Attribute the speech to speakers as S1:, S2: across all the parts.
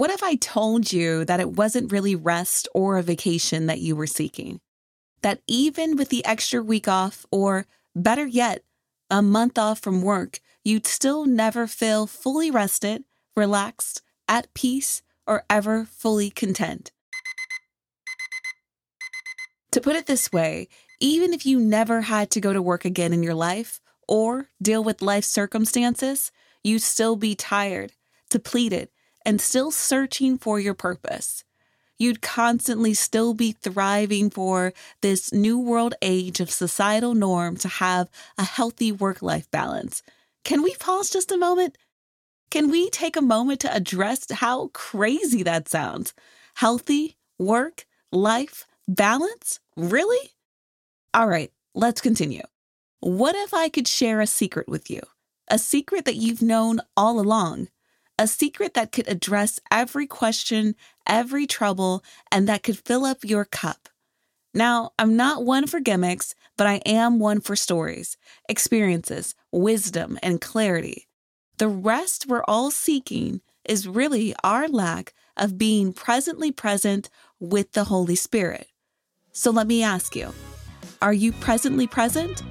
S1: What if I told you that it wasn't really rest or a vacation that you were seeking? That even with the extra week off, or better yet, a month off from work, you'd still never feel fully rested, relaxed, at peace, or ever fully content. To put it this way, even if you never had to go to work again in your life or deal with life circumstances, you'd still be tired, depleted, and still searching for your purpose. You'd constantly still be thriving for this new world age of societal norm to have a healthy work life balance. Can we pause just a moment? Can we take a moment to address how crazy that sounds? Healthy work life balance? Really? All right, let's continue. What if I could share a secret with you? A secret that you've known all along. A secret that could address every question, every trouble, and that could fill up your cup. Now, I'm not one for gimmicks, but I am one for stories, experiences, wisdom, and clarity. The rest we're all seeking is really our lack of being presently present with the Holy Spirit. So let me ask you are you presently present?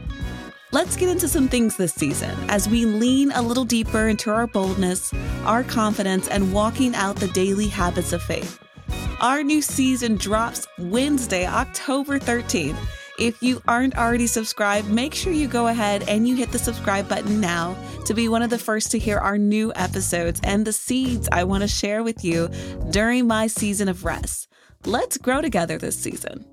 S1: Let's get into some things this season as we lean a little deeper into our boldness, our confidence, and walking out the daily habits of faith. Our new season drops Wednesday, October 13th. If you aren't already subscribed, make sure you go ahead and you hit the subscribe button now to be one of the first to hear our new episodes and the seeds I want to share with you during my season of rest. Let's grow together this season.